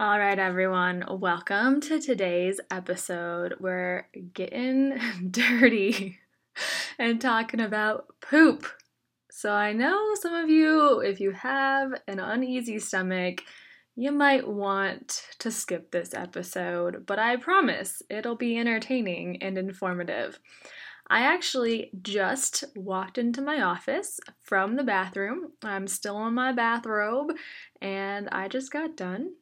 All right, everyone, welcome to today's episode. We're getting dirty and talking about poop. So, I know some of you, if you have an uneasy stomach, you might want to skip this episode, but I promise it'll be entertaining and informative. I actually just walked into my office from the bathroom. I'm still in my bathrobe and I just got done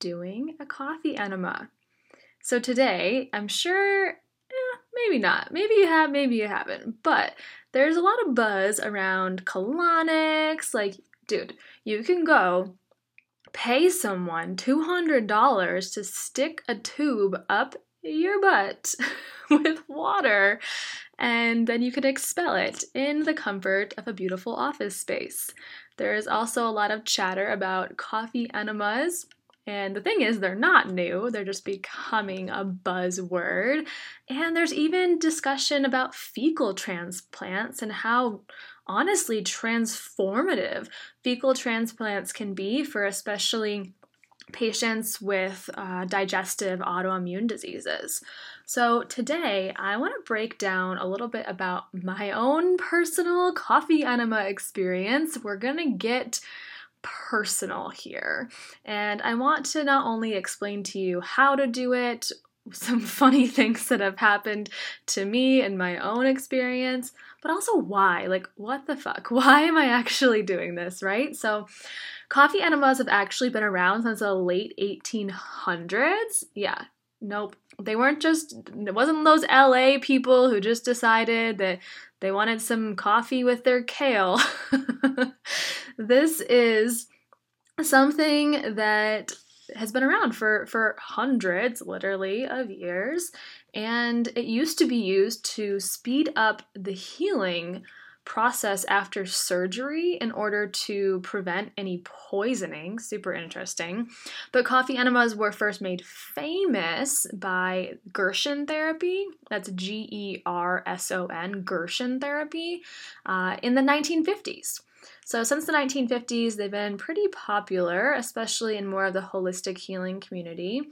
doing a coffee enema. So today, I'm sure, eh, maybe not. Maybe you have, maybe you haven't. But there's a lot of buzz around colonics. Like, dude, you can go pay someone $200 to stick a tube up your butt with water and then you can expel it in the comfort of a beautiful office space. There is also a lot of chatter about coffee enemas. And the thing is, they're not new, they're just becoming a buzzword. And there's even discussion about fecal transplants and how honestly transformative fecal transplants can be for especially patients with uh, digestive autoimmune diseases. So, today I want to break down a little bit about my own personal coffee enema experience. We're going to get personal here. And I want to not only explain to you how to do it, some funny things that have happened to me in my own experience, but also why. Like, what the fuck? Why am I actually doing this, right? So, coffee enemas have actually been around since the late 1800s. Yeah, nope. They weren't just, it wasn't those LA people who just decided that they wanted some coffee with their kale. this is something that has been around for, for hundreds, literally, of years. And it used to be used to speed up the healing process after surgery in order to prevent any poisoning. Super interesting. But coffee enemas were first made famous by Gerson therapy. That's G E R S O N, Gerson therapy, uh, in the 1950s. So, since the 1950s, they've been pretty popular, especially in more of the holistic healing community.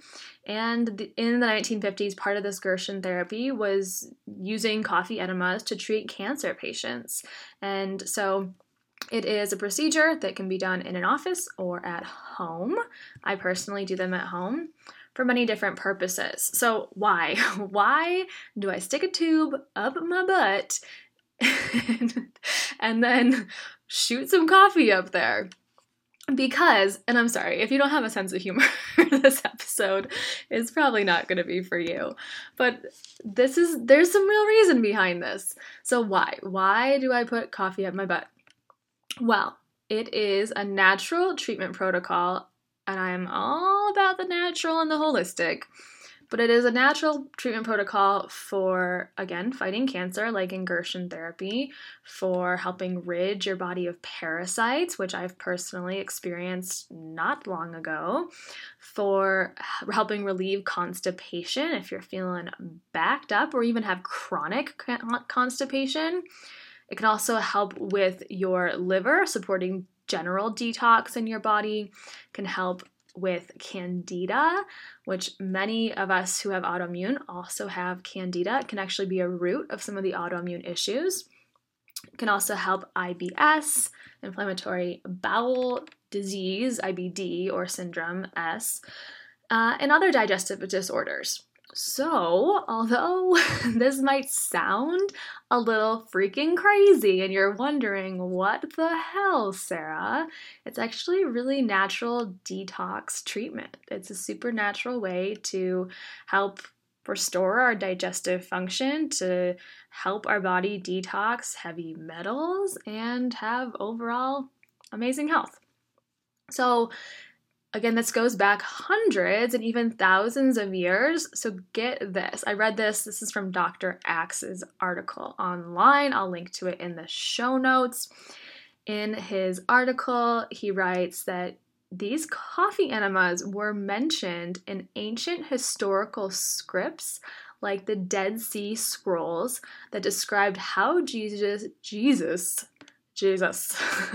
And in the 1950s, part of this Gerson therapy was using coffee enemas to treat cancer patients. And so, it is a procedure that can be done in an office or at home. I personally do them at home for many different purposes. So, why? Why do I stick a tube up my butt and, and then shoot some coffee up there. Because, and I'm sorry, if you don't have a sense of humor, this episode is probably not going to be for you. But this is, there's some real reason behind this. So, why? Why do I put coffee up my butt? Well, it is a natural treatment protocol, and I'm all about the natural and the holistic but it is a natural treatment protocol for, again, fighting cancer, like in therapy, for helping rid your body of parasites, which I've personally experienced not long ago, for helping relieve constipation if you're feeling backed up or even have chronic constipation. It can also help with your liver, supporting general detox in your body, can help with candida, which many of us who have autoimmune also have candida. It can actually be a root of some of the autoimmune issues. It can also help IBS, inflammatory bowel disease, IBD or syndrome S, uh, and other digestive disorders. So, although this might sound a little freaking crazy and you're wondering, what the hell, Sarah? It's actually a really natural detox treatment. It's a supernatural way to help restore our digestive function, to help our body detox heavy metals, and have overall amazing health. So, Again, this goes back hundreds and even thousands of years. So get this. I read this. This is from Dr. Axe's article online. I'll link to it in the show notes. In his article, he writes that these coffee enemas were mentioned in ancient historical scripts like the Dead Sea Scrolls that described how Jesus Jesus Jesus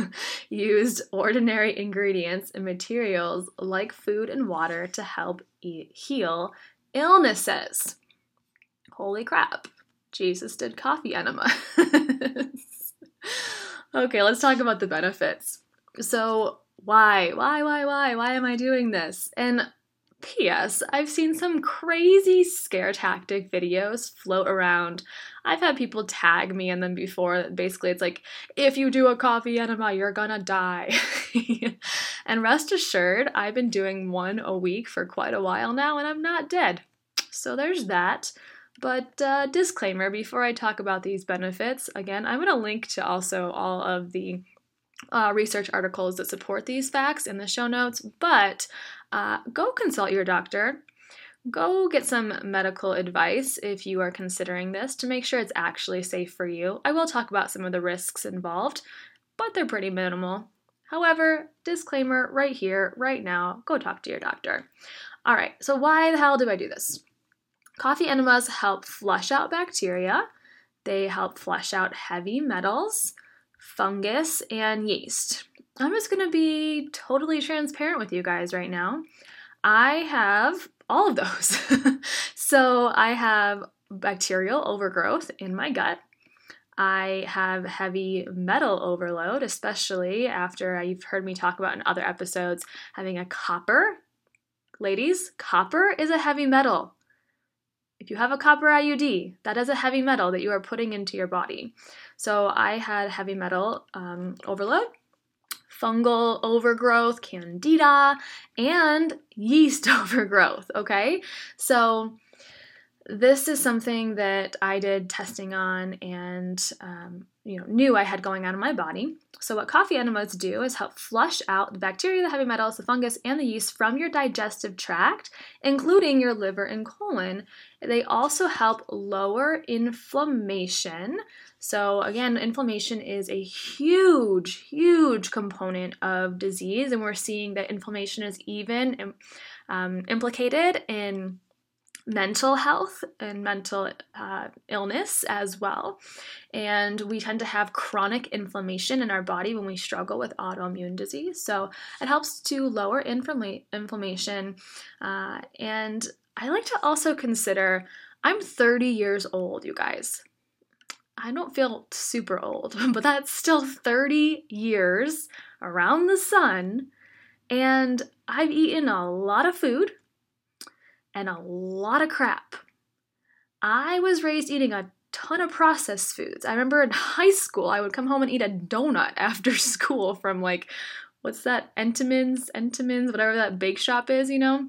used ordinary ingredients and materials like food and water to help eat, heal illnesses. Holy crap. Jesus did coffee enema. okay, let's talk about the benefits. So, why? Why, why, why? Why am I doing this? And P.S. I've seen some crazy scare tactic videos float around. I've had people tag me in them before. Basically, it's like, if you do a coffee enema, you're gonna die. and rest assured, I've been doing one a week for quite a while now, and I'm not dead. So there's that. But uh, disclaimer before I talk about these benefits, again, I'm to link to also all of the uh, research articles that support these facts in the show notes, but uh, go consult your doctor. Go get some medical advice if you are considering this to make sure it's actually safe for you. I will talk about some of the risks involved, but they're pretty minimal. However, disclaimer right here, right now, go talk to your doctor. All right, so why the hell do I do this? Coffee enemas help flush out bacteria, they help flush out heavy metals, fungus, and yeast. I'm just going to be totally transparent with you guys right now. I have all of those. so I have bacterial overgrowth in my gut. I have heavy metal overload, especially after you've heard me talk about in other episodes having a copper. Ladies, copper is a heavy metal. If you have a copper IUD, that is a heavy metal that you are putting into your body. So I had heavy metal um, overload, fungal overgrowth, candida, and yeast overgrowth. Okay, so this is something that I did testing on and um, you know knew I had going on in my body. So what coffee enemas do is help flush out the bacteria, the heavy metals, the fungus, and the yeast from your digestive tract, including your liver and colon. They also help lower inflammation. So again, inflammation is a huge, huge component of disease, and we're seeing that inflammation is even um, implicated in mental health and mental uh, illness as well. And we tend to have chronic inflammation in our body when we struggle with autoimmune disease. So it helps to lower inflama- inflammation. Uh, and I like to also consider I'm 30 years old, you guys. I don't feel super old, but that's still 30 years around the sun. And I've eaten a lot of food and a lot of crap. I was raised eating a ton of processed foods. I remember in high school, I would come home and eat a donut after school from like, what's that? Entenmann's, Entenmann's, whatever that bake shop is, you know?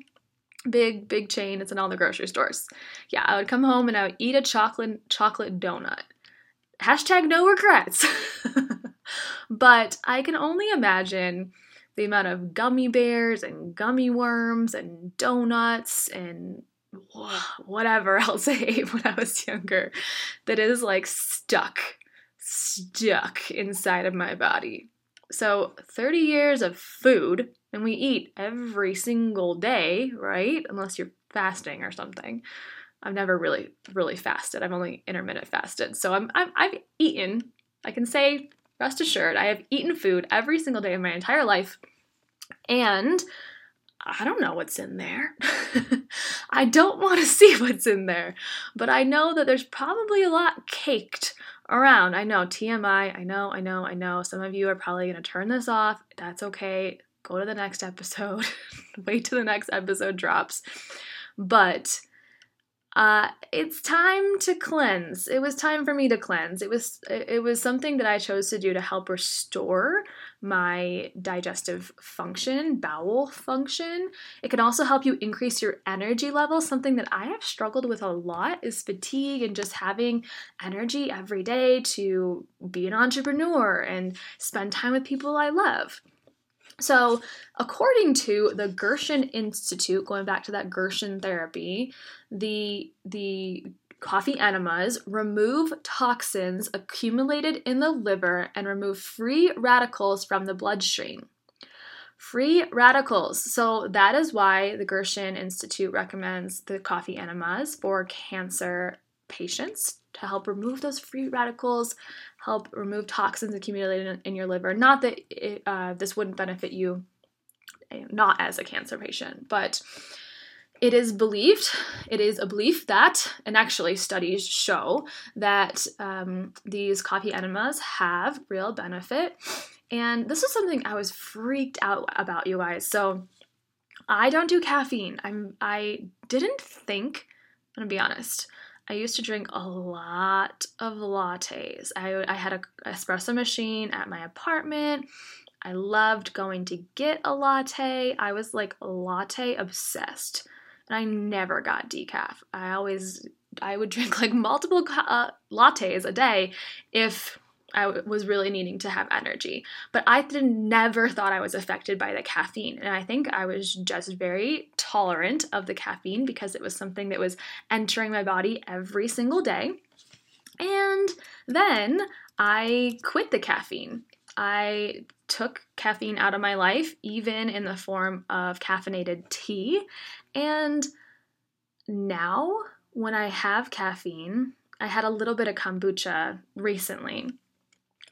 Big, big chain. It's in all the grocery stores. Yeah, I would come home and I would eat a chocolate chocolate donut. Hashtag no regrets. but I can only imagine the amount of gummy bears and gummy worms and donuts and whatever else I ate when I was younger that is like stuck, stuck inside of my body. So, 30 years of food, and we eat every single day, right? Unless you're fasting or something. I've never really, really fasted. I've only intermittent fasted. So, I'm, I'm, I've eaten, I can say rest assured, I have eaten food every single day of my entire life. And I don't know what's in there. I don't want to see what's in there. But I know that there's probably a lot caked around. I know TMI. I know, I know, I know. Some of you are probably going to turn this off. That's okay. Go to the next episode. Wait till the next episode drops. But uh, it's time to cleanse. It was time for me to cleanse. It was it was something that I chose to do to help restore my digestive function, bowel function. It can also help you increase your energy level. Something that I have struggled with a lot is fatigue and just having energy every day to be an entrepreneur and spend time with people I love. So, according to the Gerson Institute, going back to that Gerson therapy, the the coffee enemas remove toxins accumulated in the liver and remove free radicals from the bloodstream. Free radicals. So that is why the Gerson Institute recommends the coffee enemas for cancer patients to help remove those free radicals, help remove toxins accumulated in, your liver. Not that it, uh, this wouldn't benefit you, eh, not as a cancer patient, but it is believed, it is a belief that, and actually studies show that um, these coffee enemas have real benefit. And this is something I was freaked out about, you guys. So I don't do caffeine. I'm I didn't think, I'm gonna be honest. I used to drink a lot of lattes. I, I had an espresso machine at my apartment. I loved going to get a latte. I was like latte obsessed. And I never got decaf. I always I would drink like multiple uh, lattes a day if I was really needing to have energy. But I never thought I was affected by the caffeine. And I think I was just very tolerant of the caffeine because it was something that was entering my body every single day. And then I quit the caffeine. I took caffeine out of my life, even in the form of caffeinated tea. And now, when I have caffeine, I had a little bit of kombucha recently.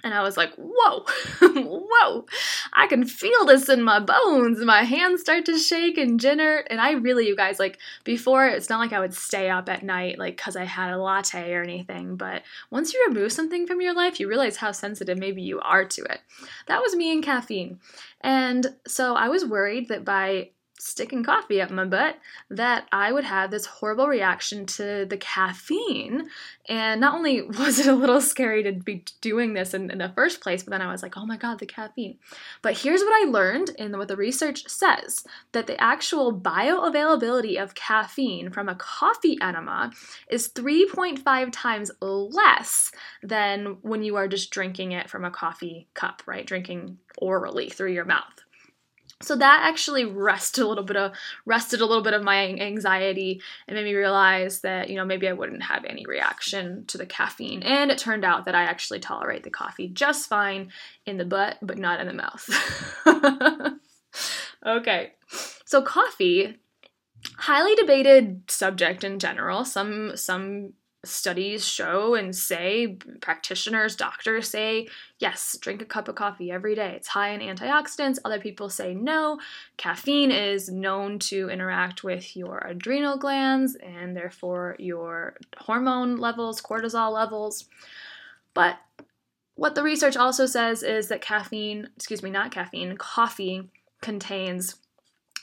And I was like, whoa, whoa, I can feel this in my bones. My hands start to shake and jitter. And I really, you guys, like before, it's not like I would stay up at night, like because I had a latte or anything. But once you remove something from your life, you realize how sensitive maybe you are to it. That was me and caffeine. And so I was worried that by sticking coffee up my butt that I would have this horrible reaction to the caffeine. And not only was it a little scary to be doing this in, in the first place, but then I was like, oh my God, the caffeine. But here's what I learned and what the research says that the actual bioavailability of caffeine from a coffee enema is 3.5 times less than when you are just drinking it from a coffee cup, right? Drinking orally through your mouth. So that actually rested a little bit of rested a little bit of my anxiety and made me realize that you know maybe I wouldn't have any reaction to the caffeine. And it turned out that I actually tolerate the coffee just fine in the butt, but not in the mouth. okay, so coffee, highly debated subject in general. Some some studies show and say, practitioners, doctors say, yes, drink a cup of coffee every day. It's high in antioxidants. Other people say no. Caffeine is known to interact with your adrenal glands and therefore your hormone levels, cortisol levels. But what the research also says is that caffeine, excuse me, not caffeine, coffee contains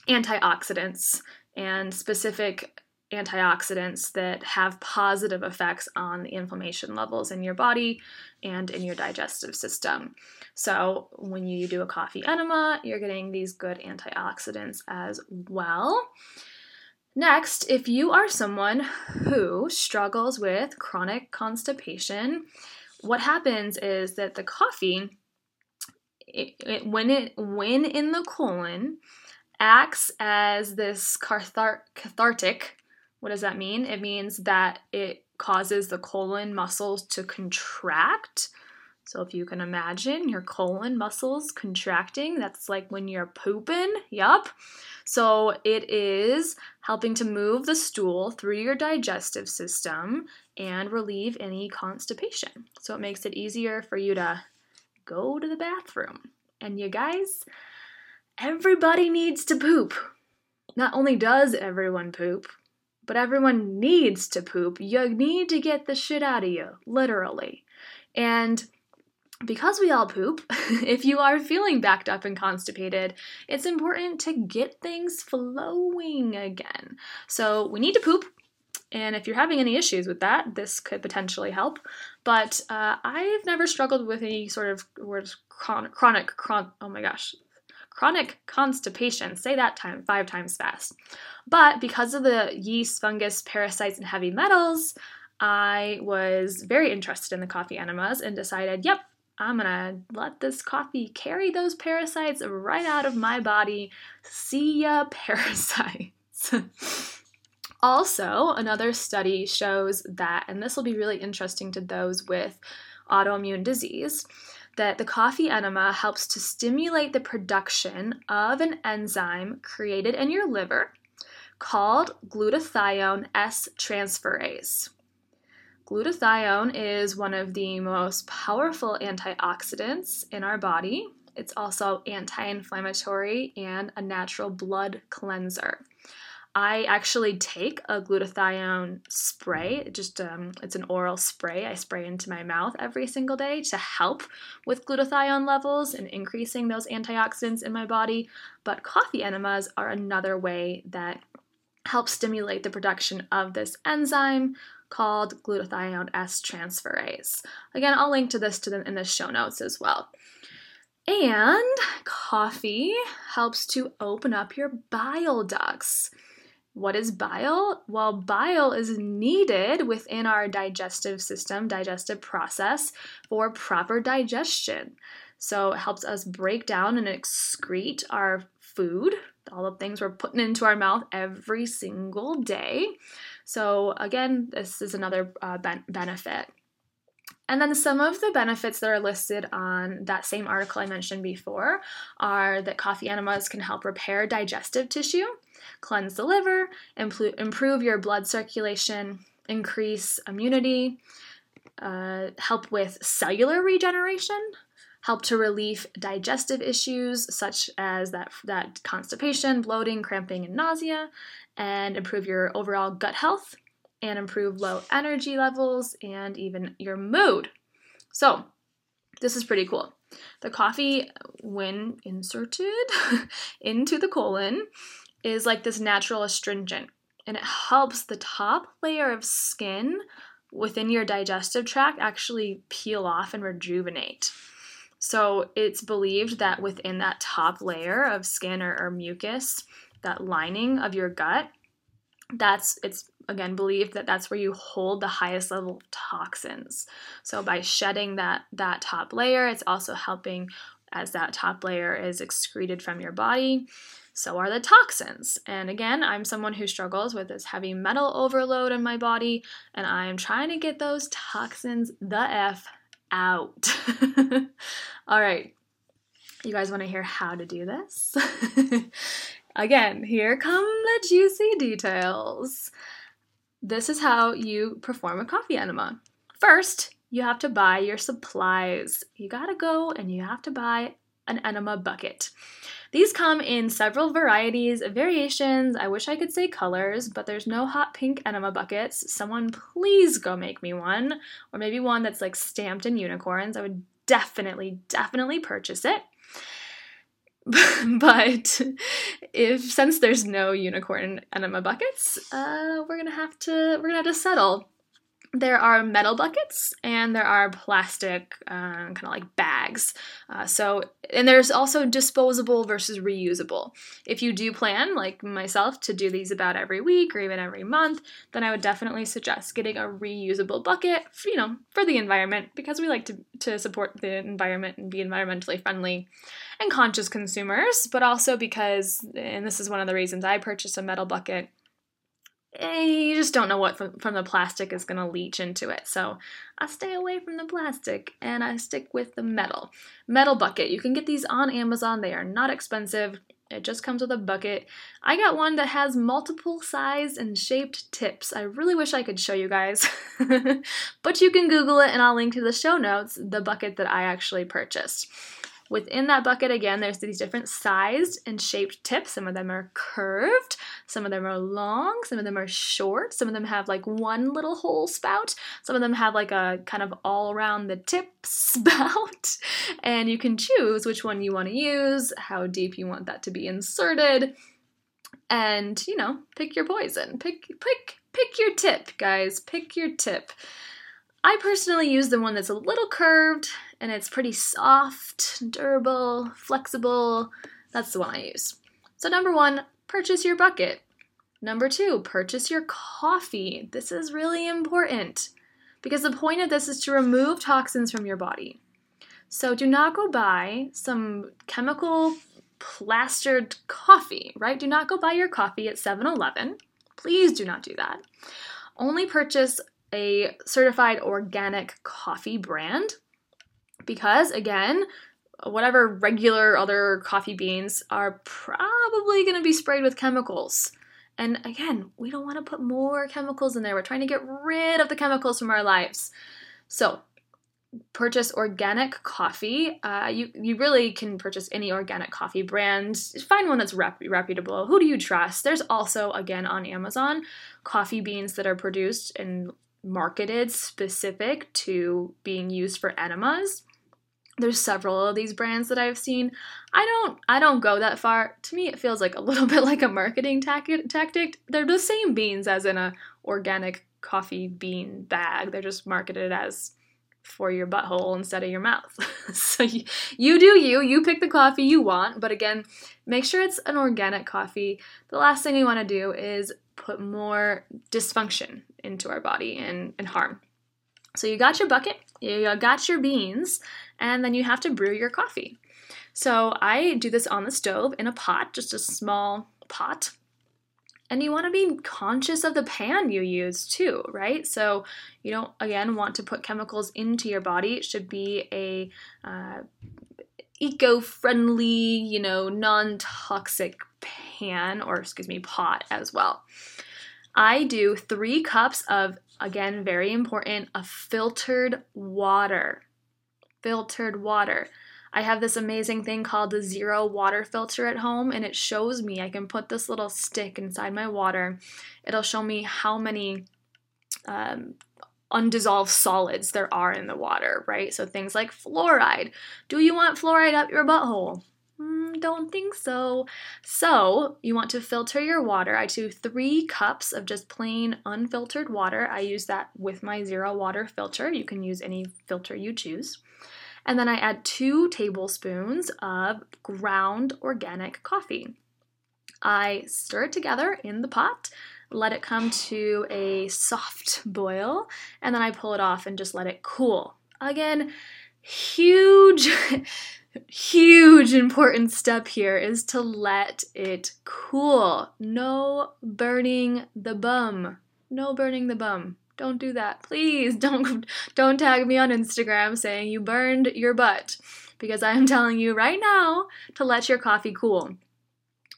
antioxidants and specific antioxidants that have positive effects on the inflammation levels in your body and in your digestive system. So, when you do a coffee enema, you're getting these good antioxidants as well. Next, if you are someone who struggles with chronic constipation, what happens is that the coffee, it, it, when it when in the colon, acts as this cathart- cathartic what does that mean? It means that it causes the colon muscles to contract. So if you can imagine your colon muscles contracting, that's like when you're pooping. Yup. So it is helping to move the stool through your digestive system and relieve any constipation. So it makes it easier for you to go to the bathroom. And you guys, everybody needs to poop. Not only does everyone poop, but everyone needs to poop. You need to get the shit out of you, literally. And because we all poop, if you are feeling backed up and constipated, it's important to get things flowing again. So we need to poop. And if you're having any issues with that, this could potentially help. But uh, I've never struggled with any sort of words chronic, chronic, chron- oh my gosh, chronic constipation. Say that time five times fast. But because of the yeast, fungus, parasites, and heavy metals, I was very interested in the coffee enemas and decided, yep, I'm gonna let this coffee carry those parasites right out of my body. See ya, parasites. also, another study shows that, and this will be really interesting to those with autoimmune disease, that the coffee enema helps to stimulate the production of an enzyme created in your liver called glutathione S transferase. Glutathione is one of the most powerful antioxidants in our body. It's also anti inflammatory and a natural blood cleanser. I actually take a glutathione spray. just um, it's an oral spray I spray into my mouth every single day to help with glutathione levels and increasing those antioxidants in my body. But coffee enemas are another way that help stimulate the production of this enzyme called glutathione S transferase. Again, I'll link to this to them in the show notes as well. And coffee helps to open up your bile ducts. What is bile? Well, bile is needed within our digestive system, digestive process for proper digestion. So it helps us break down and excrete our food, all the things we're putting into our mouth every single day. So, again, this is another uh, ben- benefit. And then some of the benefits that are listed on that same article I mentioned before are that coffee enemas can help repair digestive tissue, cleanse the liver, improve your blood circulation, increase immunity, uh, help with cellular regeneration, help to relieve digestive issues such as that, that constipation, bloating, cramping, and nausea, and improve your overall gut health and improve low energy levels and even your mood. So, this is pretty cool. The coffee, when inserted into the colon, is like this natural astringent and it helps the top layer of skin within your digestive tract actually peel off and rejuvenate. So it's believed that within that top layer of skin or, or mucus, that lining of your gut, that's it's again believed that that's where you hold the highest level of toxins. So by shedding that that top layer, it's also helping as that top layer is excreted from your body. So are the toxins. And again, I'm someone who struggles with this heavy metal overload in my body, and I'm trying to get those toxins the F out. All right. You guys want to hear how to do this? Again, here come the juicy details. This is how you perform a coffee enema. First, you have to buy your supplies. You gotta go and you have to buy an enema bucket. These come in several varieties, variations. I wish I could say colors, but there's no hot pink enema buckets. Someone please go make me one, or maybe one that's like stamped in unicorns. I would definitely, definitely purchase it. but if since there's no unicorn enema buckets, uh, we're gonna have to we're gonna have to settle there are metal buckets and there are plastic um, kind of like bags. Uh, so and there's also disposable versus reusable. If you do plan like myself to do these about every week or even every month then i would definitely suggest getting a reusable bucket for, you know for the environment because we like to, to support the environment and be environmentally friendly and conscious consumers but also because and this is one of the reasons i purchased a metal bucket Eh, you just don't know what from, from the plastic is going to leach into it. So I stay away from the plastic and I stick with the metal. Metal bucket. You can get these on Amazon. They are not expensive. It just comes with a bucket. I got one that has multiple sized and shaped tips. I really wish I could show you guys, but you can Google it and I'll link to the show notes the bucket that I actually purchased. Within that bucket, again, there's these different sized and shaped tips. Some of them are curved, some of them are long, some of them are short, some of them have like one little hole spout, some of them have like a kind of all around the tip spout. And you can choose which one you want to use, how deep you want that to be inserted, and you know, pick your poison. Pick pick pick your tip, guys. Pick your tip. I personally use the one that's a little curved and it's pretty soft, durable, flexible. That's the one I use. So, number one, purchase your bucket. Number two, purchase your coffee. This is really important because the point of this is to remove toxins from your body. So, do not go buy some chemical plastered coffee, right? Do not go buy your coffee at 7 Eleven. Please do not do that. Only purchase a certified organic coffee brand because, again, whatever regular other coffee beans are probably going to be sprayed with chemicals. And again, we don't want to put more chemicals in there. We're trying to get rid of the chemicals from our lives. So, purchase organic coffee. Uh, you you really can purchase any organic coffee brand. Find one that's rep- reputable. Who do you trust? There's also again on Amazon coffee beans that are produced and marketed specific to being used for enemas there's several of these brands that I've seen. I don't I don't go that far. To me it feels like a little bit like a marketing tactic. They're the same beans as in a organic coffee bean bag. They're just marketed as for your butthole instead of your mouth. so you, you do you, you pick the coffee you want, but again, make sure it's an organic coffee. The last thing we want to do is put more dysfunction into our body and, and harm. So you got your bucket, you got your beans, and then you have to brew your coffee. So I do this on the stove in a pot, just a small pot. And you want to be conscious of the pan you use too, right? So you don't, again, want to put chemicals into your body. It should be a uh, eco-friendly, you know, non-toxic pan or excuse me, pot as well. I do three cups of, again, very important, a filtered water filtered water. I have this amazing thing called the zero water filter at home, and it shows me I can put this little stick inside my water. It'll show me how many um, undissolved solids there are in the water, right? So things like fluoride. Do you want fluoride up your butthole? Mm, don't think so. So, you want to filter your water. I do three cups of just plain unfiltered water. I use that with my zero water filter. You can use any filter you choose. And then I add two tablespoons of ground organic coffee. I stir it together in the pot, let it come to a soft boil, and then I pull it off and just let it cool. Again, huge, huge important step here is to let it cool. No burning the bum. No burning the bum. Don't do that. Please don't don't tag me on Instagram saying you burned your butt because I am telling you right now to let your coffee cool.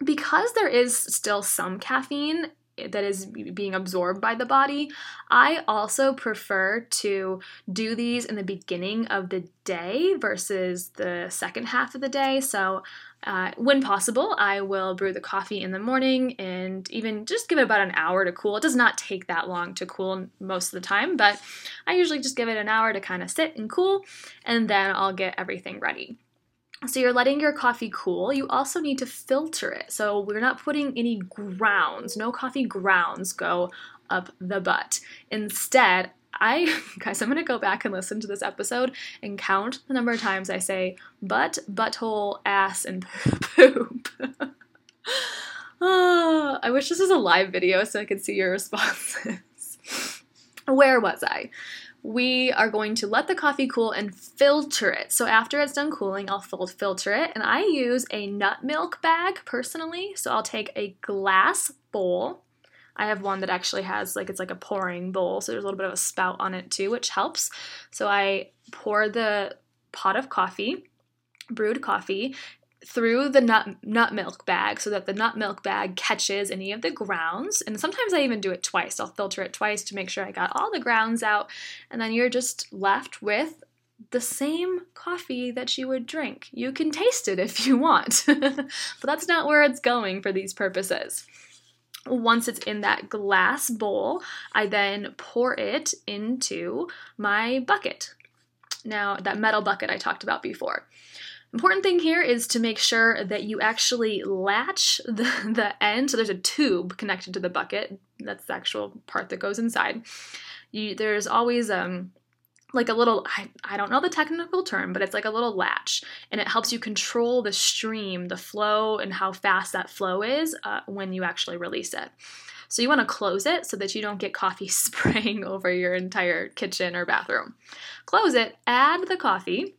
Because there is still some caffeine that is being absorbed by the body. I also prefer to do these in the beginning of the day versus the second half of the day. So, uh, when possible, I will brew the coffee in the morning and even just give it about an hour to cool. It does not take that long to cool most of the time, but I usually just give it an hour to kind of sit and cool, and then I'll get everything ready. So you're letting your coffee cool. You also need to filter it. So we're not putting any grounds, no coffee grounds go up the butt. Instead, I, guys, I'm gonna go back and listen to this episode and count the number of times I say butt, butthole, ass, and poop. oh, I wish this was a live video so I could see your responses. Where was I? We are going to let the coffee cool and filter it. So after it's done cooling, I'll filter it. And I use a nut milk bag personally. So I'll take a glass bowl. I have one that actually has like it's like a pouring bowl, so there's a little bit of a spout on it too, which helps. So I pour the pot of coffee, brewed coffee, through the nut nut milk bag so that the nut milk bag catches any of the grounds. And sometimes I even do it twice. I'll filter it twice to make sure I got all the grounds out. And then you're just left with the same coffee that you would drink. You can taste it if you want, but that's not where it's going for these purposes. Once it's in that glass bowl, I then pour it into my bucket. Now, that metal bucket I talked about before. Important thing here is to make sure that you actually latch the, the end. So there's a tube connected to the bucket. That's the actual part that goes inside. You, there's always um, like a little, I, I don't know the technical term, but it's like a little latch. And it helps you control the stream, the flow, and how fast that flow is uh, when you actually release it. So you want to close it so that you don't get coffee spraying over your entire kitchen or bathroom. Close it, add the coffee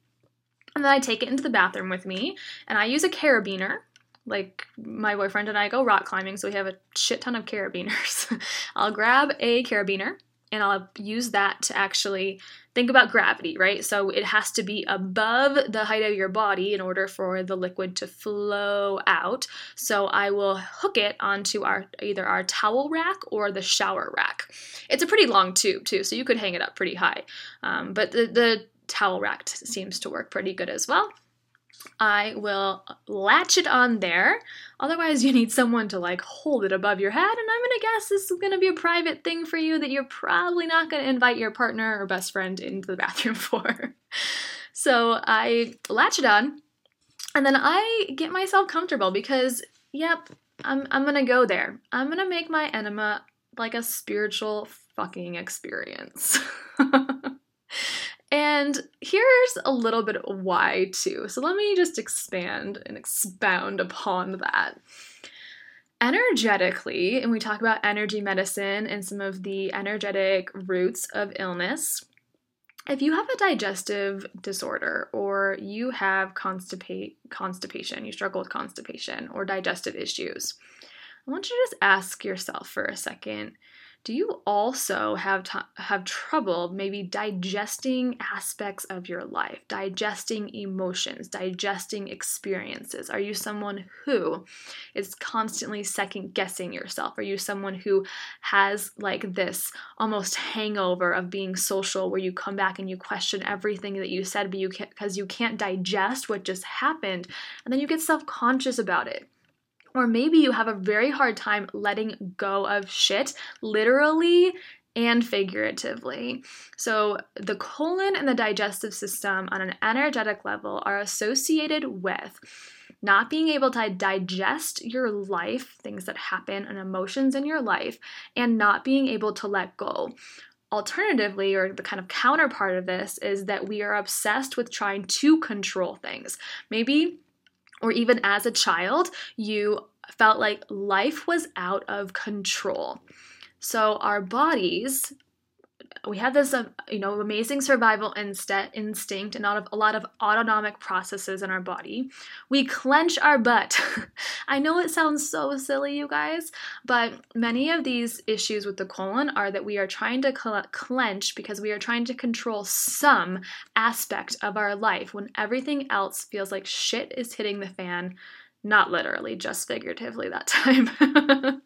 and then I take it into the bathroom with me and I use a carabiner. Like my boyfriend and I go rock climbing, so we have a shit ton of carabiners. I'll grab a carabiner and I'll use that to actually think about gravity, right? So it has to be above the height of your body in order for the liquid to flow out. So I will hook it onto our either our towel rack or the shower rack. It's a pretty long tube too, so you could hang it up pretty high. Um, but the, the towel rack seems to work pretty good as well. I will latch it on there. Otherwise, you need someone to like hold it above your head. And I'm gonna guess this is gonna be a private thing for you that you're probably not gonna invite your partner or best friend into the bathroom for. so I latch it on and then I get myself comfortable because, yep, I'm, I'm gonna go there. I'm gonna make my enema like a spiritual fucking experience. And here's a little bit of why, too. So let me just expand and expound upon that. Energetically, and we talk about energy medicine and some of the energetic roots of illness. If you have a digestive disorder or you have constipate, constipation, you struggle with constipation or digestive issues, I want you to just ask yourself for a second do you also have t- have trouble maybe digesting aspects of your life, digesting emotions, digesting experiences? Are you someone who is constantly second guessing yourself? Are you someone who has like this almost hangover of being social where you come back and you question everything that you said but you because you can't digest what just happened and then you get self-conscious about it? Or maybe you have a very hard time letting go of shit, literally and figuratively. So, the colon and the digestive system on an energetic level are associated with not being able to digest your life, things that happen, and emotions in your life, and not being able to let go. Alternatively, or the kind of counterpart of this, is that we are obsessed with trying to control things. Maybe, or even as a child, you felt like life was out of control. So our bodies we have this uh, you know amazing survival instinct instinct and a lot of autonomic processes in our body. We clench our butt. I know it sounds so silly you guys but many of these issues with the colon are that we are trying to cl- clench because we are trying to control some aspect of our life when everything else feels like shit is hitting the fan not literally just figuratively that time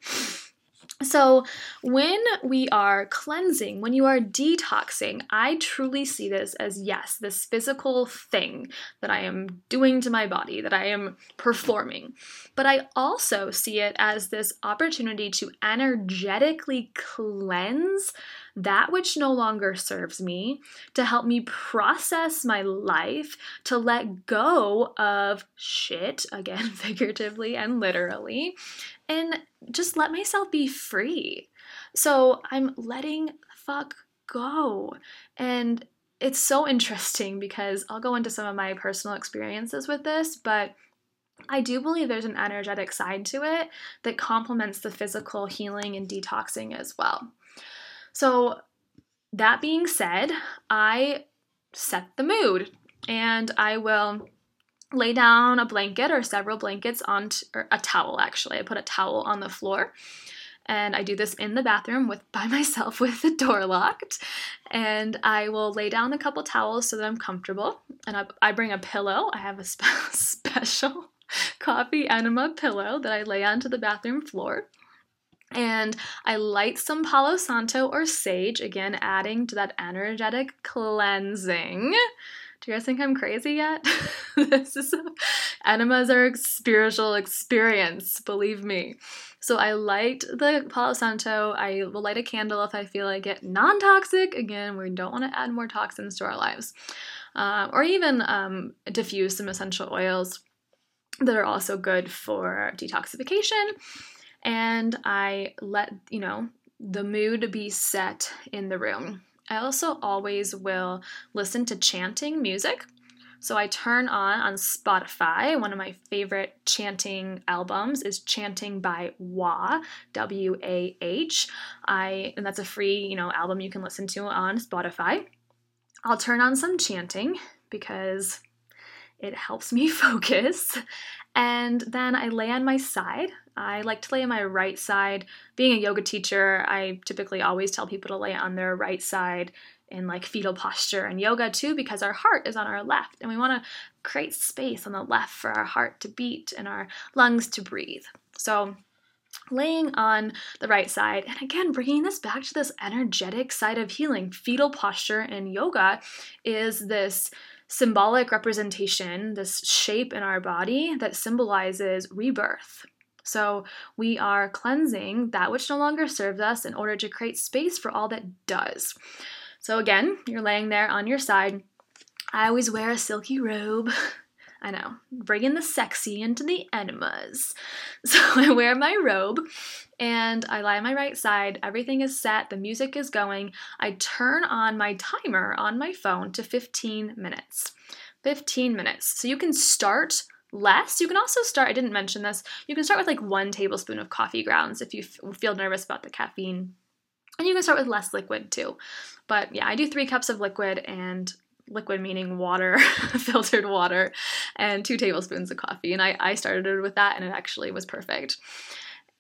So, when we are cleansing, when you are detoxing, I truly see this as yes, this physical thing that I am doing to my body, that I am performing. But I also see it as this opportunity to energetically cleanse that which no longer serves me, to help me process my life, to let go of shit, again, figuratively and literally, and just let myself be free. So I'm letting fuck go. And it's so interesting because I'll go into some of my personal experiences with this, but I do believe there's an energetic side to it that complements the physical healing and detoxing as well. So, that being said, I set the mood and I will lay down a blanket or several blankets on a towel actually. I put a towel on the floor and I do this in the bathroom with by myself with the door locked. And I will lay down a couple towels so that I'm comfortable. And I, I bring a pillow. I have a spe- special coffee enema pillow that I lay onto the bathroom floor. And I light some Palo Santo or sage, again, adding to that energetic cleansing. Do you guys think I'm crazy yet? this is a, enemas are a spiritual experience, believe me. So I light the Palo Santo. I will light a candle if I feel like it. Non toxic, again, we don't want to add more toxins to our lives. Uh, or even um, diffuse some essential oils that are also good for detoxification. And I let, you know, the mood be set in the room. I also always will listen to chanting music. So I turn on on Spotify. One of my favorite chanting albums is Chanting by Wah, W A H. I and that's a free, you know, album you can listen to on Spotify. I'll turn on some chanting because it helps me focus. And then I lay on my side. I like to lay on my right side. Being a yoga teacher, I typically always tell people to lay on their right side in like fetal posture and yoga too because our heart is on our left and we want to create space on the left for our heart to beat and our lungs to breathe. So laying on the right side and again bringing this back to this energetic side of healing fetal posture in yoga is this symbolic representation, this shape in our body that symbolizes rebirth. So we are cleansing that which no longer serves us in order to create space for all that does. So again, you're laying there on your side. I always wear a silky robe. I know, bringing the sexy into the enemas. So I wear my robe and I lie on my right side. Everything is set, the music is going. I turn on my timer on my phone to 15 minutes. 15 minutes. So you can start less. You can also start, I didn't mention this, you can start with like one tablespoon of coffee grounds if you f- feel nervous about the caffeine. And you can start with less liquid too. But yeah, I do three cups of liquid and liquid meaning water, filtered water, and two tablespoons of coffee. And I, I started with that and it actually was perfect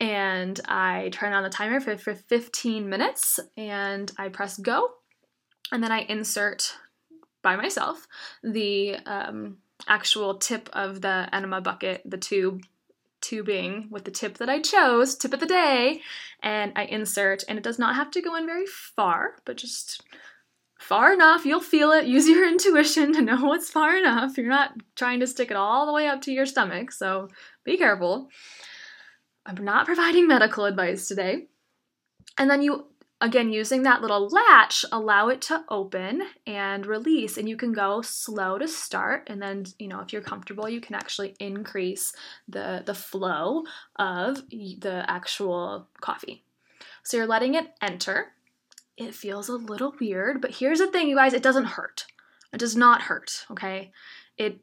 and I turn on the timer for, for 15 minutes and I press go and then I insert by myself the um, actual tip of the enema bucket, the tube tubing with the tip that I chose, tip of the day, and I insert and it does not have to go in very far, but just far enough. You'll feel it. Use your intuition to know what's far enough. You're not trying to stick it all the way up to your stomach, so be careful. I'm not providing medical advice today. And then you again, using that little latch, allow it to open and release. And you can go slow to start. And then, you know, if you're comfortable, you can actually increase the, the flow of the actual coffee. So you're letting it enter. It feels a little weird, but here's the thing, you guys, it doesn't hurt. It does not hurt, okay? It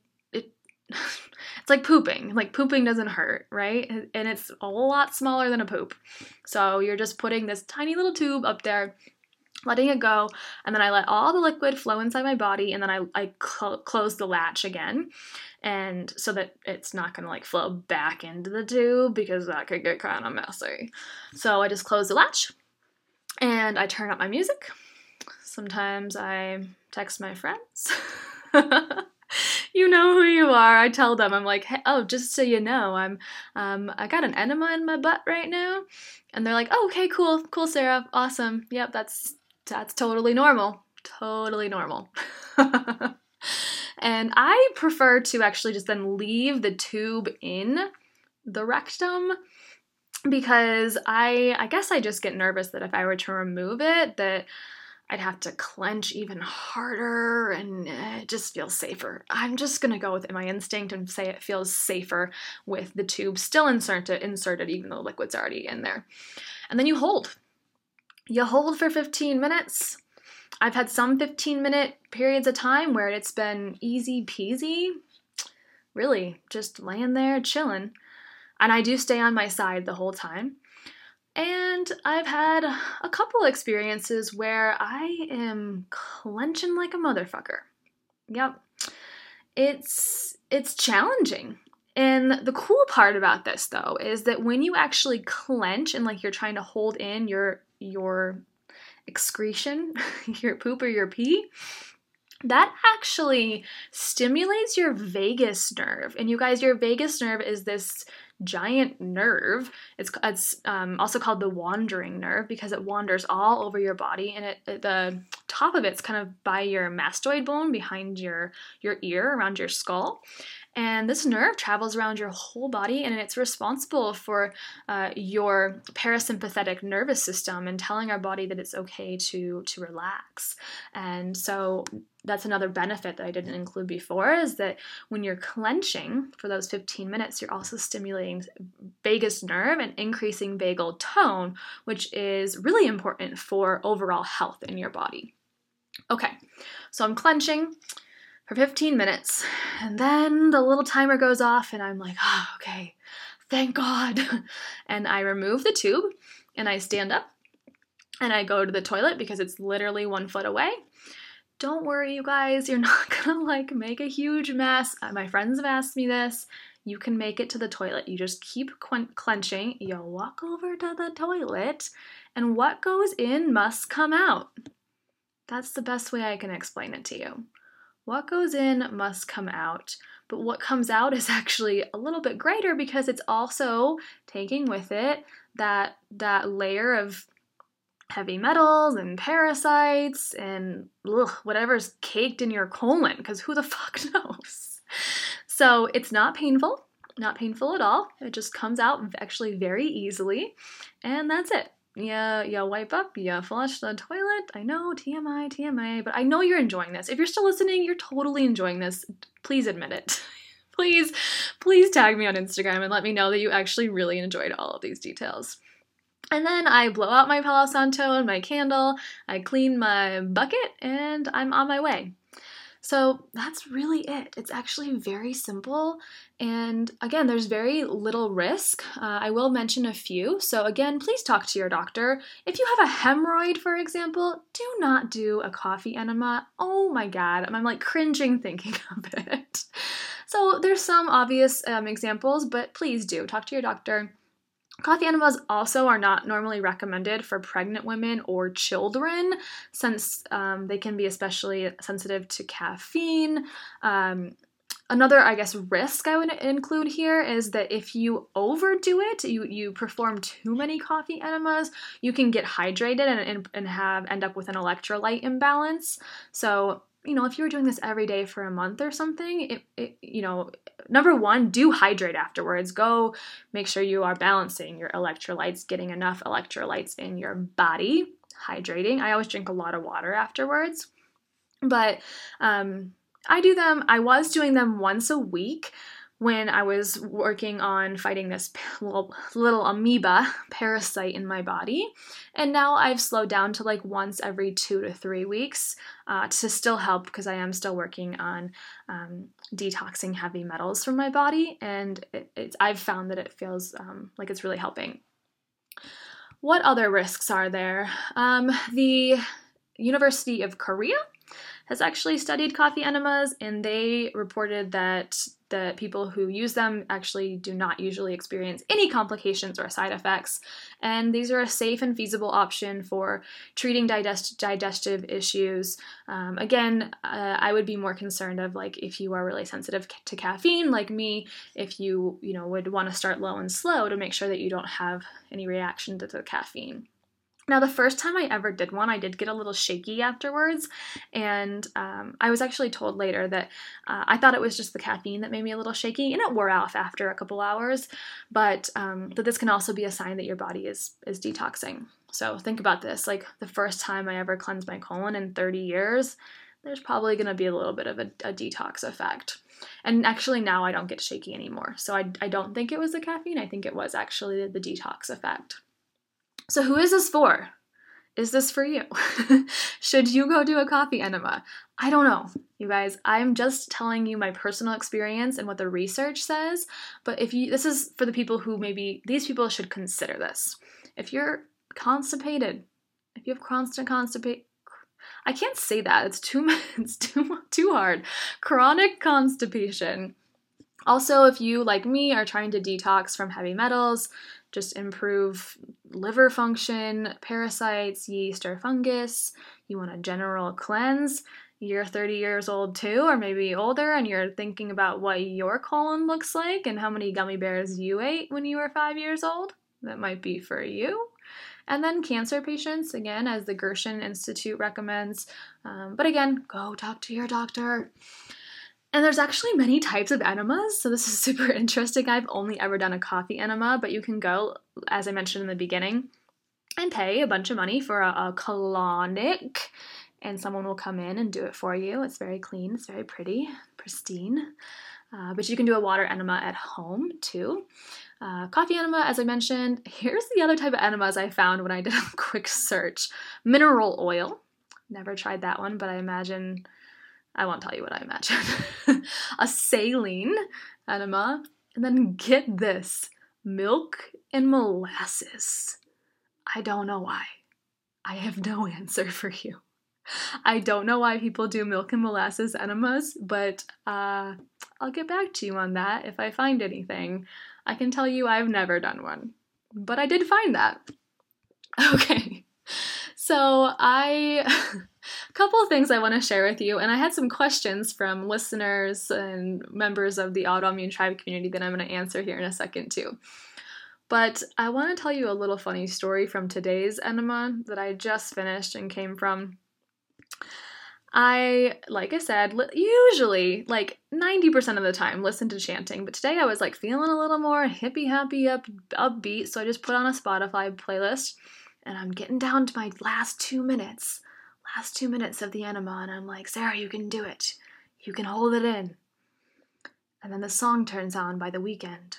it's like pooping. Like pooping doesn't hurt, right? And it's a lot smaller than a poop. So you're just putting this tiny little tube up there letting it go and then i let all the liquid flow inside my body and then i, I cl- close the latch again and so that it's not to like flow back into the tube because that could get kind of messy so i just close the latch and i turn up my music sometimes i text my friends you know who you are. I tell them, I'm like, hey, oh, just so you know, I'm, um, I got an enema in my butt right now, and they're like, oh, okay, cool, cool, Sarah, awesome, yep, that's that's totally normal, totally normal. and I prefer to actually just then leave the tube in the rectum because I I guess I just get nervous that if I were to remove it that I'd have to clench even harder and it just feels safer. I'm just gonna go with my instinct and say it feels safer with the tube still inserted, inserted even though the liquid's already in there. And then you hold. You hold for 15 minutes. I've had some 15 minute periods of time where it's been easy peasy, really just laying there chilling. And I do stay on my side the whole time. And I've had a couple experiences where I am clenching like a motherfucker. Yep. It's it's challenging. And the cool part about this though is that when you actually clench and like you're trying to hold in your your excretion, your poop or your pee, that actually stimulates your vagus nerve. And you guys, your vagus nerve is this giant nerve. It's, it's um, also called the wandering nerve because it wanders all over your body, and it, it, the top of it's kind of by your mastoid bone behind your your ear around your skull. And this nerve travels around your whole body and it's responsible for uh, your parasympathetic nervous system and telling our body that it's okay to, to relax. And so that's another benefit that I didn't include before is that when you're clenching for those 15 minutes, you're also stimulating vagus nerve and increasing vagal tone, which is really important for overall health in your body. Okay, so I'm clenching for 15 minutes. And then the little timer goes off, and I'm like, oh, okay, thank God. And I remove the tube and I stand up and I go to the toilet because it's literally one foot away. Don't worry, you guys, you're not gonna like make a huge mess. Uh, my friends have asked me this. You can make it to the toilet. You just keep clenching, You'll walk over to the toilet, and what goes in must come out. That's the best way I can explain it to you. What goes in must come out, but what comes out is actually a little bit greater because it's also taking with it that that layer of heavy metals and parasites and ugh, whatever's caked in your colon because who the fuck knows. So it's not painful, not painful at all. It just comes out actually very easily, and that's it yeah, yeah, wipe up, yeah, flush the toilet. I know, TMI, TMI, but I know you're enjoying this. If you're still listening, you're totally enjoying this. Please admit it. please, please tag me on Instagram and let me know that you actually really enjoyed all of these details. And then I blow out my Palo Santo and my candle, I clean my bucket, and I'm on my way. So that's really it. It's actually very simple. And again, there's very little risk. Uh, I will mention a few. So, again, please talk to your doctor. If you have a hemorrhoid, for example, do not do a coffee enema. Oh my God, I'm like cringing thinking of it. So, there's some obvious um, examples, but please do talk to your doctor. Coffee enemas also are not normally recommended for pregnant women or children since um, they can be especially sensitive to caffeine. Um, another, I guess, risk I would include here is that if you overdo it, you, you perform too many coffee enemas, you can get hydrated and, and, and have end up with an electrolyte imbalance. So you know, if you were doing this every day for a month or something, it, it, you know, number one, do hydrate afterwards. Go make sure you are balancing your electrolytes, getting enough electrolytes in your body. hydrating. I always drink a lot of water afterwards. But um, I do them, I was doing them once a week when I was working on fighting this little, little amoeba parasite in my body. And now I've slowed down to like once every two to three weeks uh, to still help because I am still working on um, detoxing heavy metals from my body. And it, I've found that it feels um, like it's really helping. What other risks are there? Um, the University of Korea has actually studied coffee enemas, and they reported that the people who use them actually do not usually experience any complications or side effects. And these are a safe and feasible option for treating digest- digestive issues. Um, again, uh, I would be more concerned of like if you are really sensitive to caffeine, like me, if you you know would want to start low and slow to make sure that you don't have any reaction to the caffeine. Now, the first time I ever did one, I did get a little shaky afterwards, and um, I was actually told later that uh, I thought it was just the caffeine that made me a little shaky, and it wore off after a couple hours. But um, that this can also be a sign that your body is is detoxing. So think about this: like the first time I ever cleansed my colon in 30 years, there's probably going to be a little bit of a, a, detox effect. And actually, now I don't get shaky anymore. So I, I don't think it was the caffeine. I think it was actually the detox effect. So, who is this for? Is this for you? Should you go do a coffee enema? I don't know, you guys. I'm just telling you my personal experience and what the research says. But if you, this is for the people who maybe these people should consider this. If you're constipated, if you have constant constipation, I can't say that. It's too it's too too hard. Chronic constipation. Also, if you like me are trying to detox from heavy metals, just improve liver function, parasites, yeast, or fungus. You want a general cleanse. You're 30 years old too, or maybe older, and you're thinking about what your colon looks like and how many gummy bears you ate when you were five years old. That might be for you. And then cancer patients, again, as the Gerson Institute recommends. Um, but again, go talk to your doctor. And there's actually many types of enemas, so this is super interesting. I've only ever done a coffee enema, but you can go, as I mentioned in the beginning, and pay a bunch of money for a, a colonic, and someone will come in and do it for you. It's very clean, it's very pretty, pristine. Uh, but you can do a water enema at home too. Uh, coffee enema, as I mentioned. Here's the other type of enemas I found when I did a quick search mineral oil. Never tried that one, but I imagine I won't tell you what I imagine. a saline enema, and then get this milk and molasses. I don't know why. I have no answer for you. I don't know why people do milk and molasses enemas, but uh, I'll get back to you on that if I find anything. I can tell you I've never done one, but I did find that. Okay, so I. a couple of things I want to share with you, and I had some questions from listeners and members of the autoimmune tribe community that I'm going to answer here in a second, too. But I want to tell you a little funny story from today's enema that I just finished and came from. I, like I said, usually, like 90% of the time, listen to chanting, but today I was like feeling a little more hippie happy, up, upbeat, so I just put on a Spotify playlist and I'm getting down to my last two minutes last two minutes of the enema, and I'm like, Sarah, you can do it. You can hold it in. And then the song turns on by the Weeknd.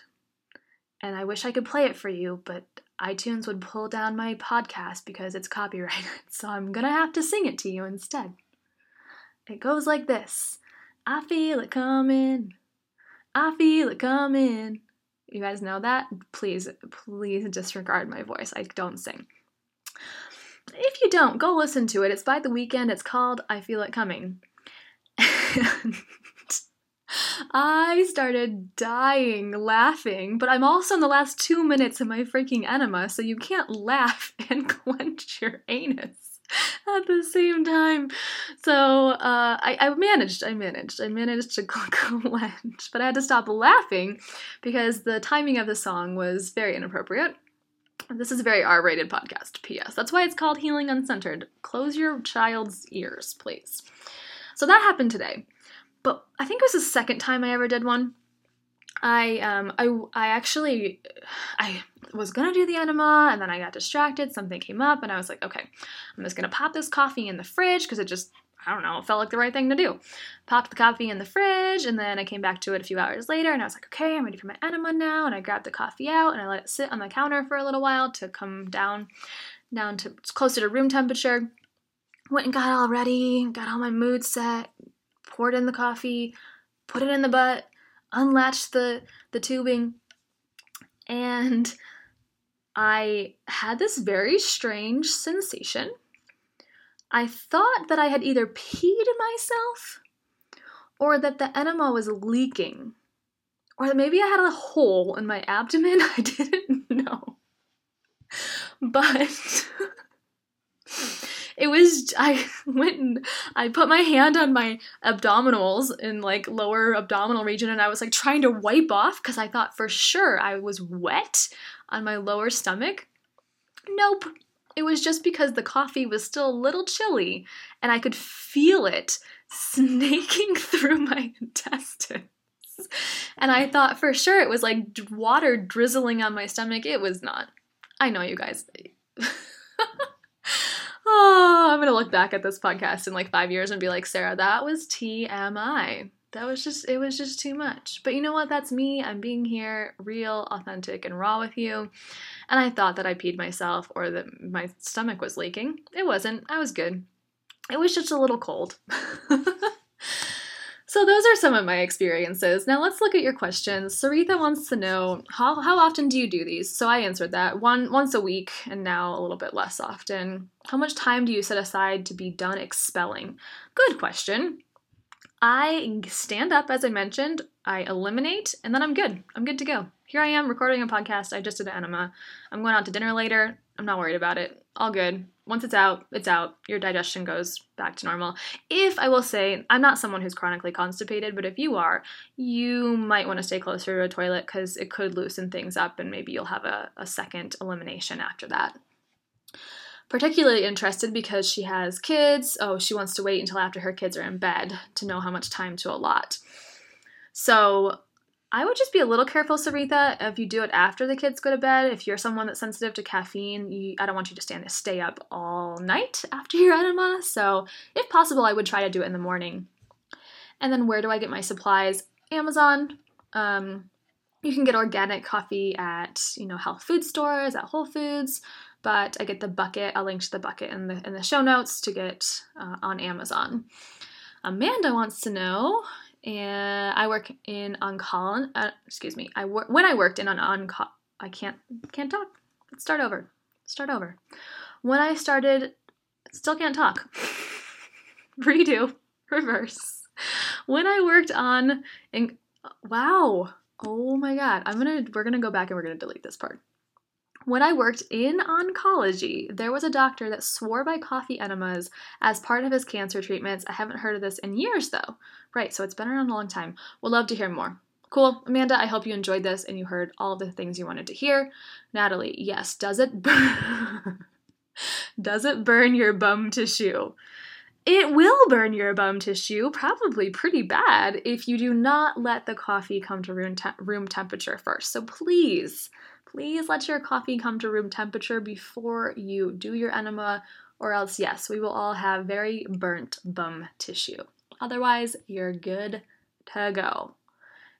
And I wish I could play it for you, but iTunes would pull down my podcast because it's copyrighted, so I'm gonna have to sing it to you instead. It goes like this I feel it coming. I feel it coming. You guys know that? Please, please disregard my voice. I don't sing. If you don't, go listen to it. It's by the Weeknd. It's called I Feel It Coming. I started dying laughing, but I'm also in the last two minutes of my freaking enema, so you can't laugh and clench your anus at the same time. So uh, I, I, managed, I managed, I managed to clench, but I had to stop laughing because the timing of the song was very inappropriate. This is a very R rated podcast, P.S. That's why it's called Healing Uncensored. Close your child's ears, please. So that happened today. But I think it was the second time I ever did one. I um I I actually I was gonna do the enema and then I got distracted. Something came up and I was like, okay, I'm just gonna pop this coffee in the fridge because it just I don't know, it felt like the right thing to do. Popped the coffee in the fridge and then I came back to it a few hours later and I was like, okay, I'm ready for my enema now. And I grabbed the coffee out and I let it sit on the counter for a little while to come down down to closer to room temperature. Went and got all ready, got all my mood set, poured in the coffee, put it in the butt, unlatched the the tubing, and I had this very strange sensation. I thought that I had either peed myself or that the enema was leaking. Or that maybe I had a hole in my abdomen. I didn't know. But it was I went and I put my hand on my abdominals in like lower abdominal region and I was like trying to wipe off because I thought for sure I was wet on my lower stomach. Nope. It was just because the coffee was still a little chilly and I could feel it snaking through my intestines. And I thought for sure it was like water drizzling on my stomach. It was not. I know you guys. oh, I'm gonna look back at this podcast in like five years and be like, Sarah, that was TMI. That was just, it was just too much. But you know what? That's me. I'm being here, real, authentic, and raw with you. And I thought that I peed myself or that my stomach was leaking. It wasn't. I was good. It was just a little cold. So those are some of my experiences. Now let's look at your questions. Saritha wants to know how, how often do you do these? So I answered that one once a week and now a little bit less often. How much time do you set aside to be done expelling? Good question. I stand up as I mentioned, I eliminate, and then I'm good. I'm good to go. Here I am recording a podcast. I just did an enema. I'm going out to dinner later. I'm not worried about it. All good once it's out, it's out. Your digestion goes back to normal. If I will say, I'm not someone who's chronically constipated, but if you are, you might want to stay closer to a toilet because it could loosen things up and maybe you'll have a, a second elimination after that. Particularly interested because she has kids. Oh, she wants to wait until after her kids are in bed to know how much time to allot. So I would just be a little careful, Saritha, if you do it after the kids go to bed. If you're someone that's sensitive to caffeine, you, I don't want you to stand stay up all night after your enema. So, if possible, I would try to do it in the morning. And then, where do I get my supplies? Amazon. Um, you can get organic coffee at you know health food stores, at Whole Foods, but I get the bucket. I'll link to the bucket in the in the show notes to get uh, on Amazon. Amanda wants to know and I work in oncology. Uh, excuse me. I work when I worked in an onco. I can't can't talk. Let's start over. Start over. When I started, still can't talk. Redo. Reverse. When I worked on, in, wow. Oh my god. I'm gonna. We're gonna go back and we're gonna delete this part. When I worked in oncology, there was a doctor that swore by coffee enemas as part of his cancer treatments. I haven't heard of this in years though. Right, so it's been around a long time. Would love to hear more. Cool. Amanda, I hope you enjoyed this and you heard all the things you wanted to hear. Natalie, yes, does it burn? does it burn your bum tissue? It will burn your bum tissue, probably pretty bad, if you do not let the coffee come to room, te- room temperature first. So please, please let your coffee come to room temperature before you do your enema, or else, yes, we will all have very burnt bum tissue. Otherwise, you're good to go.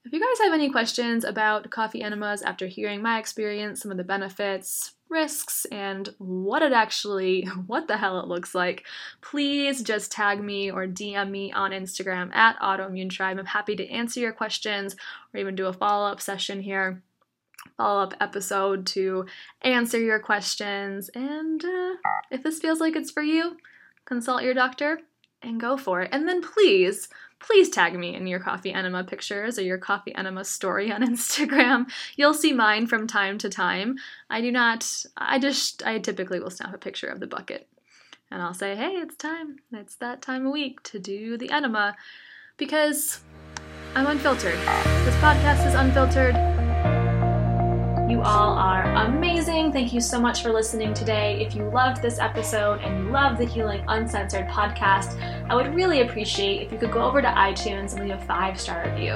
If you guys have any questions about coffee enemas after hearing my experience, some of the benefits, risks, and what it actually, what the hell it looks like, please just tag me or DM me on Instagram at Autoimmune Tribe. I'm happy to answer your questions or even do a follow up session here follow up episode to answer your questions. And uh, if this feels like it's for you, consult your doctor and go for it. And then please, please tag me in your coffee enema pictures or your coffee enema story on Instagram. You'll see mine from time to time. I do not, I just, I typically will snap a picture of the bucket and I'll say, hey, it's time. It's that time of week to do the enema because I'm unfiltered. This podcast is unfiltered You all are amazing. Thank you so much for listening today. If you loved this episode and you love the Healing Uncensored podcast, I would really appreciate if you could go over to iTunes and leave a five star review.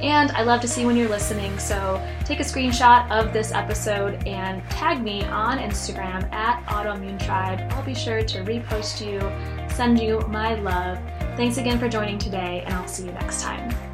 And I love to see when you're listening, so take a screenshot of this episode and tag me on Instagram at Autoimmune Tribe. I'll be sure to repost you, send you my love. Thanks again for joining today, and I'll see you next time.